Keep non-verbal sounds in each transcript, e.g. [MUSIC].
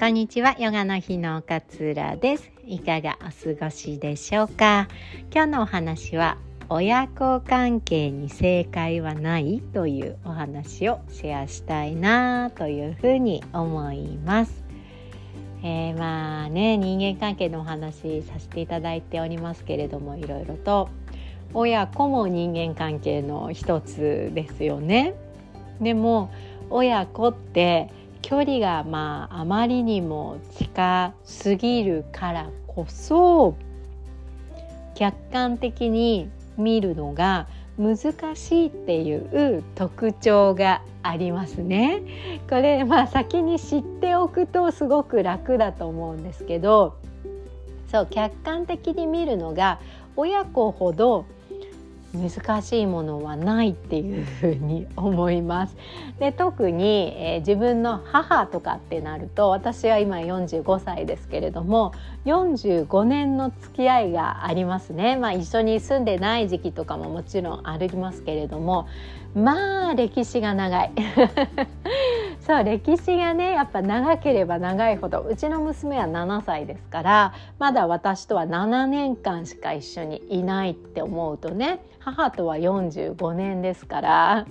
こんにちは。ヨガの日の勝浦です。いかがお過ごしでしょうか？今日のお話は親子関係に正解はないというお話をシェアしたいなというふうに思います。えー、まあね人間関係のお話させていただいておりますけれどもいろいろと。親子も人間関係の一つですよね。でも親子って距離がまああまりにも近すぎるからこそ客観的に見るのが難しいっていう特徴がありますね。これまあ先に知っておくとすごく楽だと思うんですけどそう客観的に見るのが親子ほど難しいものはないっていうふうに思います。で特に、えー、自分の母とかってなると私は今45歳ですけれども45年の付き合いがありますね。まあ、一緒に住んでない時期とかももちろんありますけれどもまあ歴史が長い。そう歴史がねやっぱ長ければ長いほどうちの娘は7歳ですからまだ私とは7年間しか一緒にいないって思うとね母とは45年ですから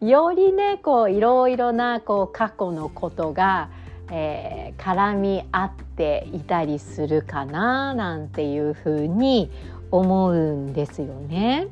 よりねこういろいろなこう過去のことが、えー、絡み合っていたりするかななんていうふうに思うんですよね。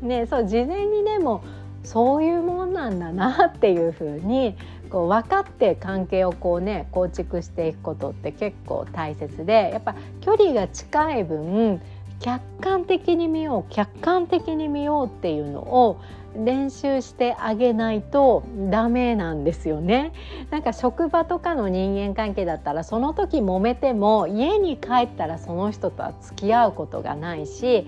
ねそう事前にでもそういうもんなんだなっていうふうにこう分かって関係をこうね構築していくことって結構大切でやっぱ距離が近い分客観的に見よう客観的に見ようっていうのを練習してあげないとダメなんですよね。なんか職場とかの人間関係だったらその時揉めても家に帰ったらその人とは付き合うことがないし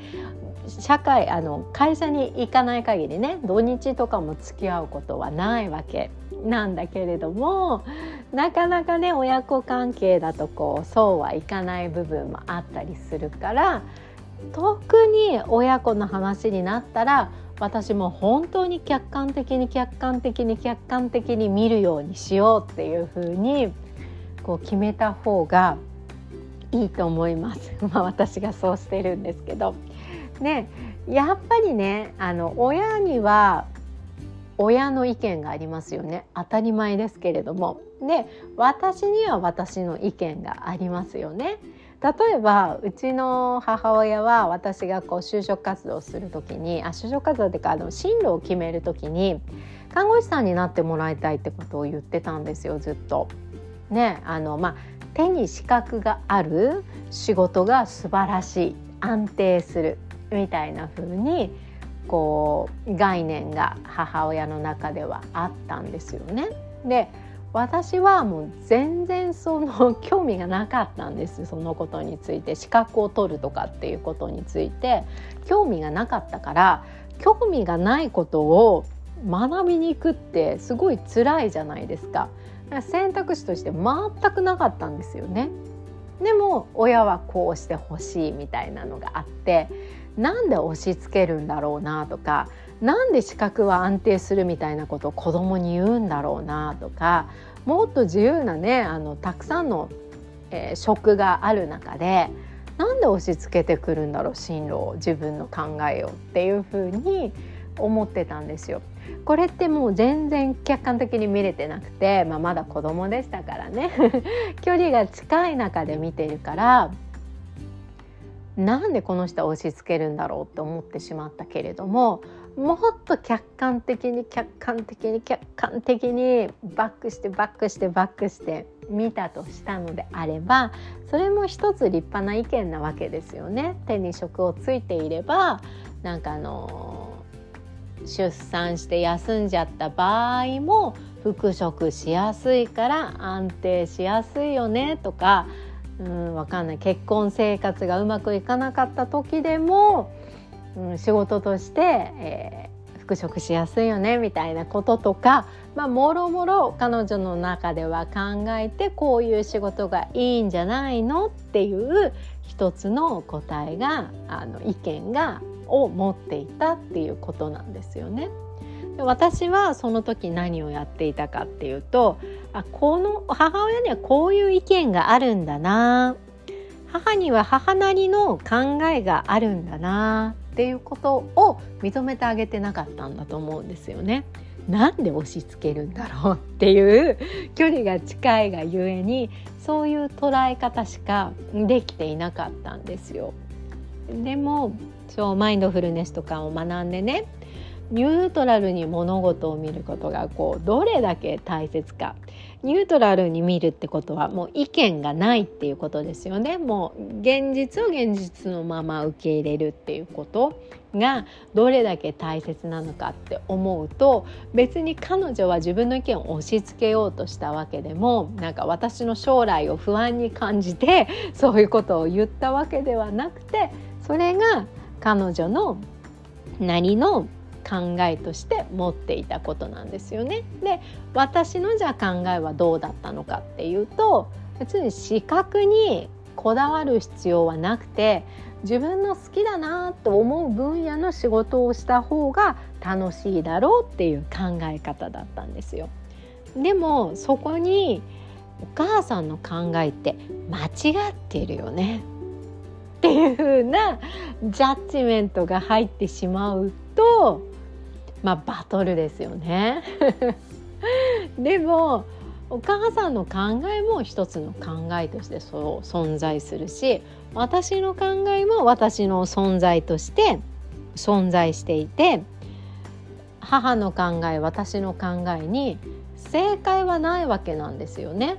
社会あの会社に行かない限りね土日とかも付き合うことはないわけなんだけれどもなかなかね親子関係だとこうそうはいかない部分もあったりするから特に親子の話になったら私も本当に客観的に客観的に客観的に見るようにしようっていうふうにこう決めた方がいいと思います。[LAUGHS] まあ私がそうしてるんですけど。ねやっぱりねあの親には親の意見がありますよね当たり前ですけれどもで私には私の意見がありますよね。例えばうちの母親は私がこう就職活動する時にあ就職活動っていうかあの進路を決める時に看護師さんになってもらいたいってことを言ってたんですよずっと。ねあのまあ手に資格がある仕事が素晴らしい安定するみたいな風にこう概念が母親の中ではあったんですよね。で私はもう全然その興味がなかったんですそのことについて資格を取るとかっていうことについて興味がなかったから興味がないことを学びに行くってすごい辛いじゃないですか。選択肢として全くなかったんですよね。でも親はこうしてほしいみたいなのがあってなんで押し付けるんだろうなとかなんで資格は安定するみたいなことを子供に言うんだろうなとかもっと自由なねあのたくさんの、えー、職がある中でなんで押し付けてくるんだろう進路を自分の考えをっていうふうに思ってたんですよ。これってもう全然客観的に見れてなくて、まあ、まだ子供でしたからね [LAUGHS] 距離が近い中で見てるからなんでこの人は押し付けるんだろうって思ってしまったけれどももっと客観的に客観的に客観的にバックしてバックしてバックして見たとしたのであればそれも一つ立派な意見なわけですよね。手に職をついていればなんかあの出産して休んじゃった場合も復職しやすいから安定しやすいよねとかうんわかんない。結婚生活がうまくいかなかった時でも、うん、仕事として、えー、復職しやすいよねみたいなこととか、まあ、もろもろ彼女の中では考えてこういう仕事がいいんじゃないのっていう一つの答えがあの意見がを持っていたっていうことなんですよね。で私はその時何をやっていたかっていうとあこの母親にはこういう意見があるんだな母には母なりの考えがあるんだなっていうことを認めてあげてなかったんだと思うんですよね。なんで押し付けるんだろうっていう距離が近いがゆえにそういう捉え方しかできていなかったんですよ。でもそうマインドフルネスとかを学んでねニュートラルに物事を見ることがこうどれだけ大切か。ニュートラルに見るってことはもう意見がないっていうことですよね。もう現実を現実のまま受け入れるっていうことがどれだけ大切なのかって思うと別に彼女は自分の意見を押し付けようとしたわけでもなんか私の将来を不安に感じてそういうことを言ったわけではなくてそれが彼女のなりの考えとして持っていたことなんですよね。で私のじゃあ考えはどうだったのかっていうと別に視覚にこだわる必要はなくて自分の好きだなと思う分野の仕事をした方が楽しいだろうっていう考え方だったんですよ。でもそこにお母さんの考えって間違っているよねっいう風なジャッジメントが入ってしまうとまあバトルですよね [LAUGHS] でもお母さんの考えも一つの考えとしてそう存在するし私の考えも私の存在として存在していて母の考え私の考えに正解はないわけなんですよね。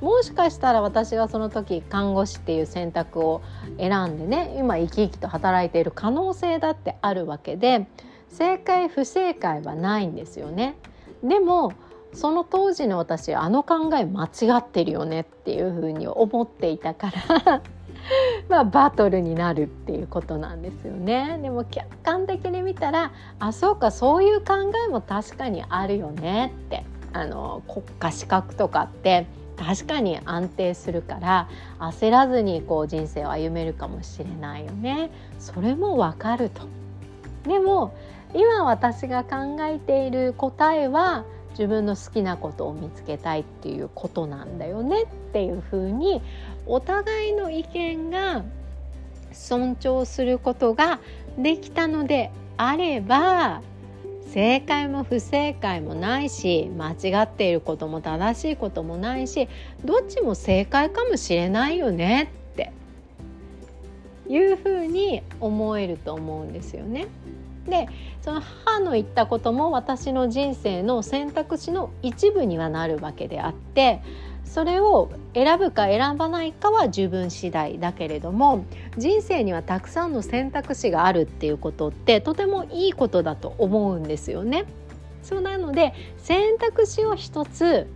もしかしたら私がその時看護師っていう選択を選んでね今生き生きと働いている可能性だってあるわけで正解不正解はないんですよね。でもその当時の私あの考え間違ってるよねっていうふうに思っていたから [LAUGHS] まあバトルになるっていうことなんですよね。でも客観的に見たらあそうかそういう考えも確かにあるよねってあの国家資格とかって確かに安定するから焦らずにこう人生を歩めるかもしれないよね。それもわかると。でも今私が考えている答えは自分の好きなことを見つけたいっていうことなんだよねっていうふうにお互いの意見が尊重することができたのであれば正解も不正解もないし間違っていることも正しいこともないしどっちも正解かもしれないよねっていうふうに思えると思うんですよね。でその母の言ったことも私の人生の選択肢の一部にはなるわけであってそれを選ぶか選ばないかは自分次第だけれども人生にはたくさんの選択肢があるっていうことってとてもいいことだと思うんですよね。そうなので選択肢を一つ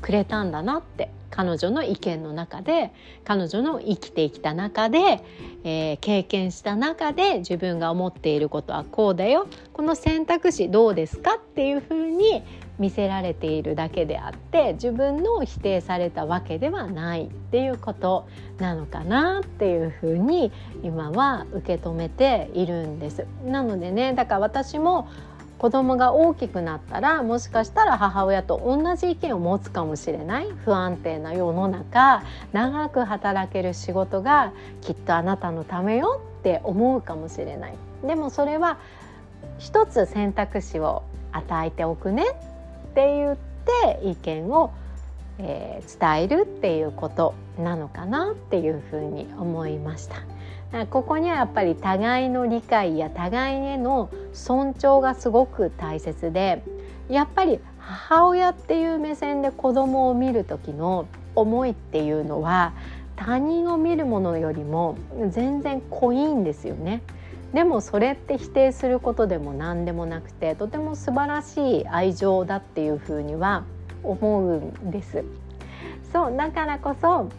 くれたんだなって彼女の意見の中で彼女の生きてきた中で、えー、経験した中で自分が思っていることはこうだよこの選択肢どうですかっていうふうに見せられているだけであって自分の否定されたわけではないっていうことなのかなっていうふうに今は受け止めているんです。なのでねだから私も子供が大きくなったらもしかしたら母親と同じ意見を持つかもしれない不安定な世の中長く働ける仕事がきっとあなたのためよって思うかもしれないでもそれは一つ選択肢を与えておくねって言って意見を、えー、伝えるっていうことなのかなっていうふうに思いました。ここにはやっぱり互いの理解や互いへの尊重がすごく大切でやっぱり母親っていう目線で子供を見る時の思いっていうのは他人を見るものよりも全然濃いんですよね。でもそれって否定することでも何でもなくてとても素晴らしい愛情だっていうふうには思うんです。そうだからこそ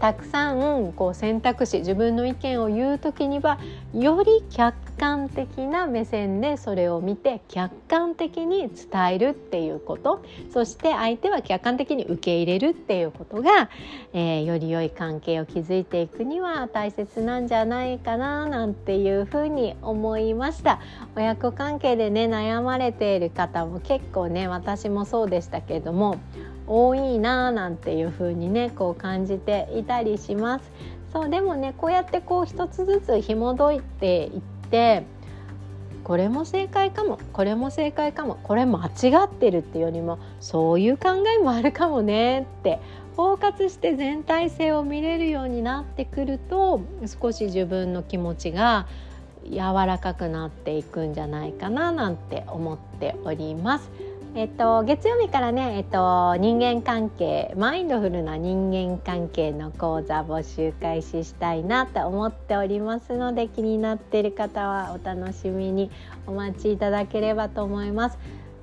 たくさんこう選択肢自分の意見を言う時にはより客観的な目線でそれを見て客観的に伝えるっていうこと。そして相手は客観的に受け入れるっていうことが、えー、より良い関係を築いていくには大切なんじゃないかななんていうふうに思いました。親子関係でね悩まれている方も結構ね私もそうでしたけれども多いなーなんていう風にねこう感じていたりします。そうでもねこうやってこう一つずつ紐解いていってこれも正解かもこれも正解かもこれ間違ってるっていうよりもそういう考えもあるかもねって包括して全体性を見れるようになってくると少し自分の気持ちが柔らかくなっていくんじゃないかななんて思っております。えっと、月曜日からね、えっと、人間関係マインドフルな人間関係の講座募集開始したいなと思っておりますので気になっている方はお楽しみにお待ちいただければと思います。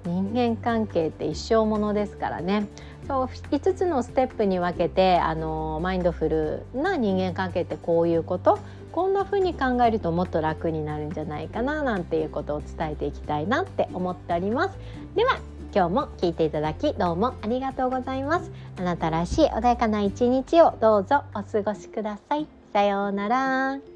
人間関係って一生ものですからねそう5つのステップに分けてあのマインドフルな人間関係ってこういうこと？こんな風に考えるともっと楽になるんじゃないかななんていうことを伝えていきたいなって思っております。では今日も聞いていただきどうもありがとうございます。あなたらしい穏やかな一日をどうぞお過ごしください。さようなら。